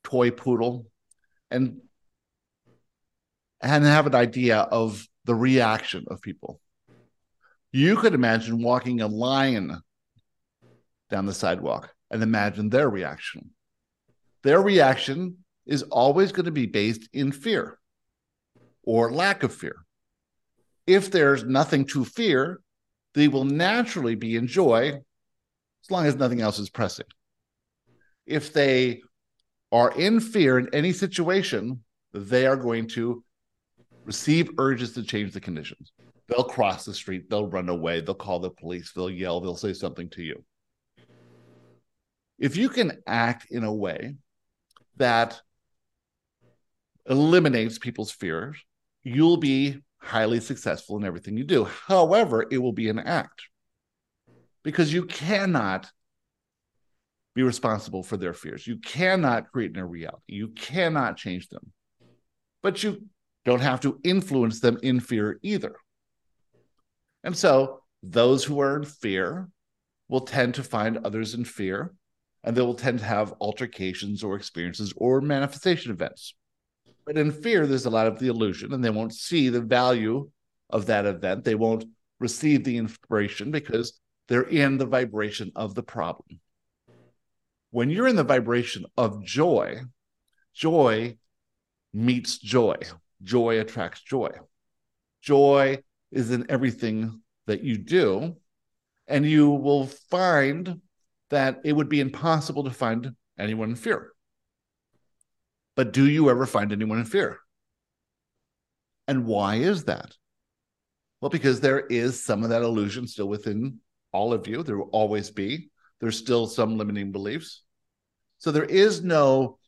toy poodle and and have an idea of the reaction of people. You could imagine walking a lion down the sidewalk and imagine their reaction. Their reaction is always going to be based in fear or lack of fear. If there's nothing to fear, they will naturally be in joy as long as nothing else is pressing. If they are in fear in any situation, they are going to receive urges to change the conditions. They'll cross the street, they'll run away, they'll call the police, they'll yell, they'll say something to you. If you can act in a way that eliminates people's fears, you'll be highly successful in everything you do. However, it will be an act because you cannot be responsible for their fears. You cannot create a reality. You cannot change them. But you don't have to influence them in fear either. And so those who are in fear will tend to find others in fear and they will tend to have altercations or experiences or manifestation events. But in fear, there's a lot of the illusion, and they won't see the value of that event. They won't receive the inspiration because they're in the vibration of the problem. When you're in the vibration of joy, joy meets joy. Joy attracts joy. Joy is in everything that you do. And you will find that it would be impossible to find anyone in fear. But do you ever find anyone in fear? And why is that? Well, because there is some of that illusion still within all of you. There will always be. There's still some limiting beliefs. So there is no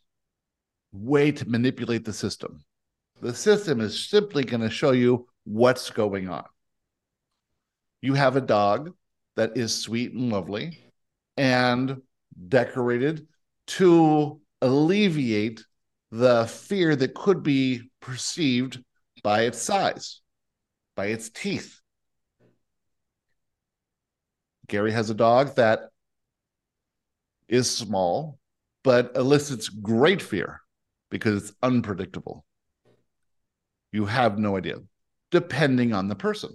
way to manipulate the system. The system is simply going to show you what's going on. You have a dog that is sweet and lovely and decorated to alleviate the fear that could be perceived by its size, by its teeth. Gary has a dog that is small, but elicits great fear because it's unpredictable. You have no idea, depending on the person.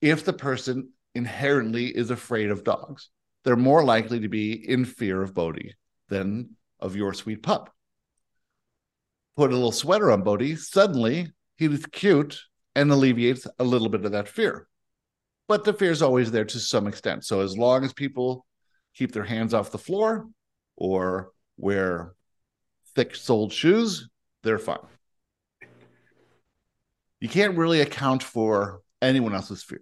If the person inherently is afraid of dogs, they're more likely to be in fear of Bodhi than of your sweet pup. Put a little sweater on Bodhi, suddenly he's cute and alleviates a little bit of that fear. But the fear is always there to some extent. So as long as people keep their hands off the floor or wear thick soled shoes, they're fine. You can't really account for anyone else's fear.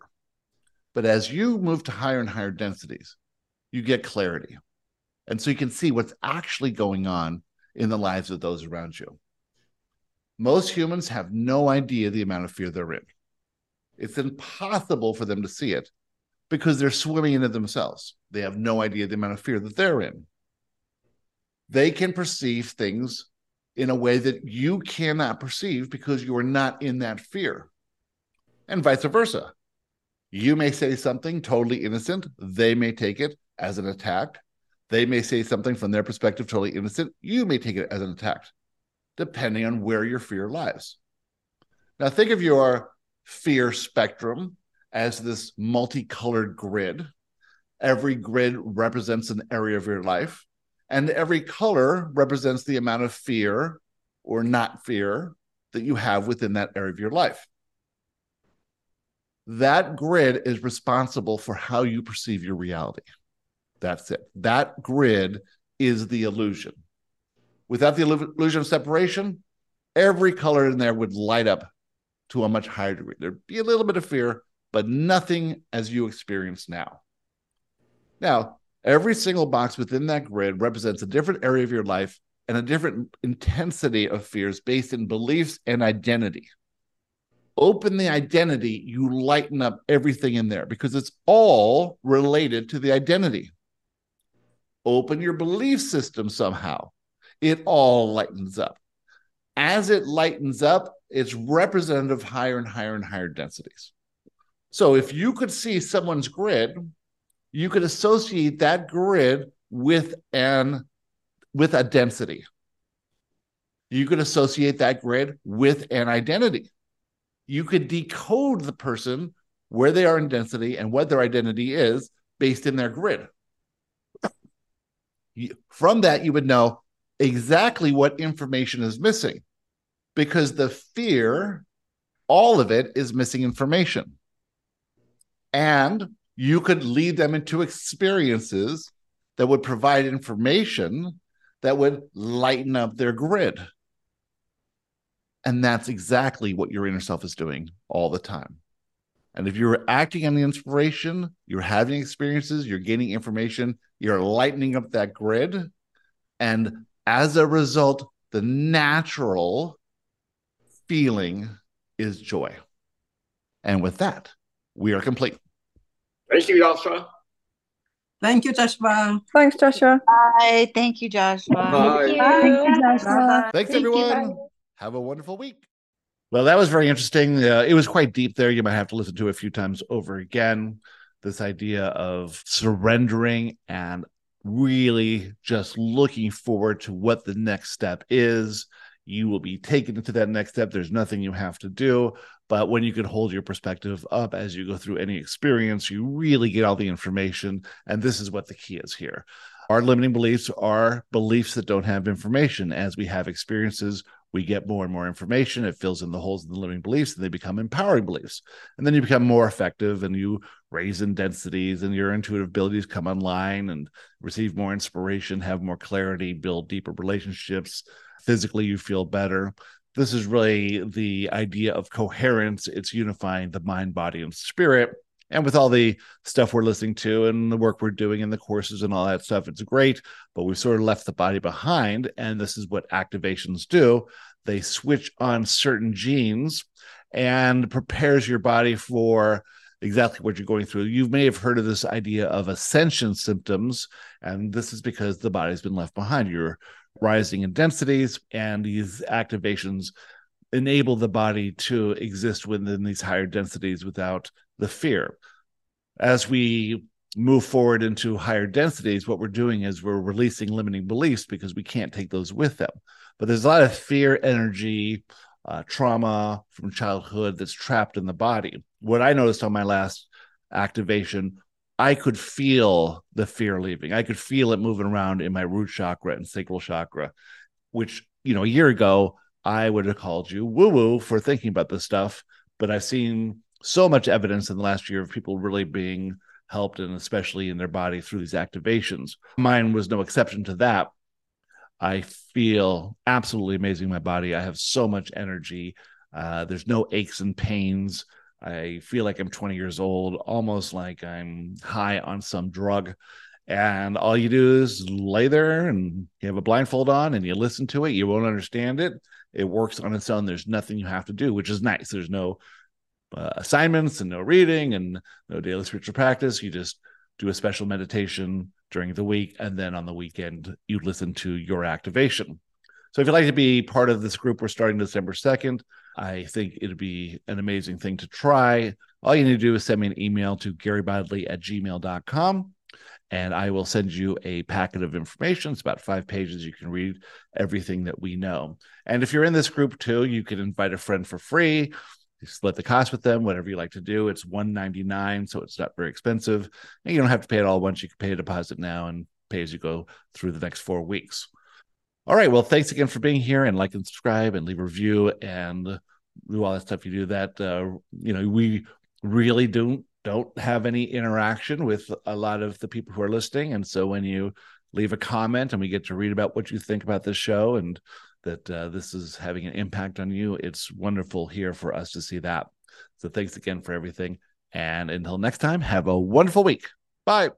But as you move to higher and higher densities, you get clarity. And so you can see what's actually going on in the lives of those around you. Most humans have no idea the amount of fear they're in. It's impossible for them to see it because they're swimming in it themselves. They have no idea the amount of fear that they're in. They can perceive things in a way that you cannot perceive because you are not in that fear, and vice versa. You may say something totally innocent, they may take it as an attack. They may say something from their perspective totally innocent. You may take it as an attack, depending on where your fear lies. Now, think of your fear spectrum as this multicolored grid. Every grid represents an area of your life, and every color represents the amount of fear or not fear that you have within that area of your life. That grid is responsible for how you perceive your reality. That's it. That grid is the illusion. Without the illusion of separation, every color in there would light up to a much higher degree. There'd be a little bit of fear, but nothing as you experience now. Now, every single box within that grid represents a different area of your life and a different intensity of fears based in beliefs and identity. Open the identity, you lighten up everything in there because it's all related to the identity open your belief system somehow, it all lightens up. As it lightens up, it's representative of higher and higher and higher densities. So if you could see someone's grid, you could associate that grid with an with a density. You could associate that grid with an identity. You could decode the person where they are in density and what their identity is based in their grid from that you would know exactly what information is missing because the fear all of it is missing information. And you could lead them into experiences that would provide information that would lighten up their grid. And that's exactly what your inner self is doing all the time. And if you're acting on the inspiration, you're having experiences, you're gaining information, you're lightening up that grid. And as a result, the natural feeling is joy. And with that, we are complete. Thank you, Joshua. Thank you, Joshua. Thanks, Joshua. Bye. Thank you, Joshua. Bye. Thank you, Joshua. Thanks, Thank you. everyone. Have a wonderful week. Well, that was very interesting. Uh, it was quite deep there. You might have to listen to it a few times over again. This idea of surrendering and really just looking forward to what the next step is. You will be taken into that next step. There's nothing you have to do. But when you can hold your perspective up as you go through any experience, you really get all the information. And this is what the key is here. Our limiting beliefs are beliefs that don't have information. As we have experiences, we get more and more information. It fills in the holes in the limiting beliefs and they become empowering beliefs. And then you become more effective and you raise in densities and your intuitive abilities come online and receive more inspiration, have more clarity, build deeper relationships. Physically, you feel better. This is really the idea of coherence. It's unifying the mind, body, and spirit and with all the stuff we're listening to and the work we're doing and the courses and all that stuff, it's great. But we've sort of left the body behind. And this is what activations do they switch on certain genes and prepares your body for exactly what you're going through. You may have heard of this idea of ascension symptoms, and this is because the body's been left behind. You're rising in densities, and these activations enable the body to exist within these higher densities without the fear. As we move forward into higher densities, what we're doing is we're releasing limiting beliefs because we can't take those with them. But there's a lot of fear energy, uh, trauma from childhood that's trapped in the body. What I noticed on my last activation, I could feel the fear leaving. I could feel it moving around in my root chakra and sacral chakra, which, you know, a year ago, I would have called you woo woo for thinking about this stuff. But I've seen so much evidence in the last year of people really being helped and especially in their body through these activations. Mine was no exception to that. I feel absolutely amazing in my body. I have so much energy. Uh, there's no aches and pains. I feel like I'm 20 years old, almost like I'm high on some drug. And all you do is lay there and you have a blindfold on and you listen to it. You won't understand it. It works on its own. There's nothing you have to do, which is nice. There's no uh, assignments and no reading and no daily spiritual practice. You just do a special meditation during the week, and then on the weekend, you listen to your activation. So, if you'd like to be part of this group, we're starting December 2nd. I think it'd be an amazing thing to try. All you need to do is send me an email to garybodley at gmail.com and I will send you a packet of information. It's about five pages. You can read everything that we know. And if you're in this group too, you can invite a friend for free You split the cost with them, whatever you like to do. It's one ninety nine, so it's not very expensive. And you don't have to pay it all once. You can pay a deposit now and pay as you go through the next four weeks. All right. Well, thanks again for being here and like and subscribe and leave a review and do all that stuff. You do that. Uh, you know, we really don't don't have any interaction with a lot of the people who are listening, and so when you leave a comment and we get to read about what you think about this show and that uh, this is having an impact on you. It's wonderful here for us to see that. So thanks again for everything. And until next time, have a wonderful week. Bye.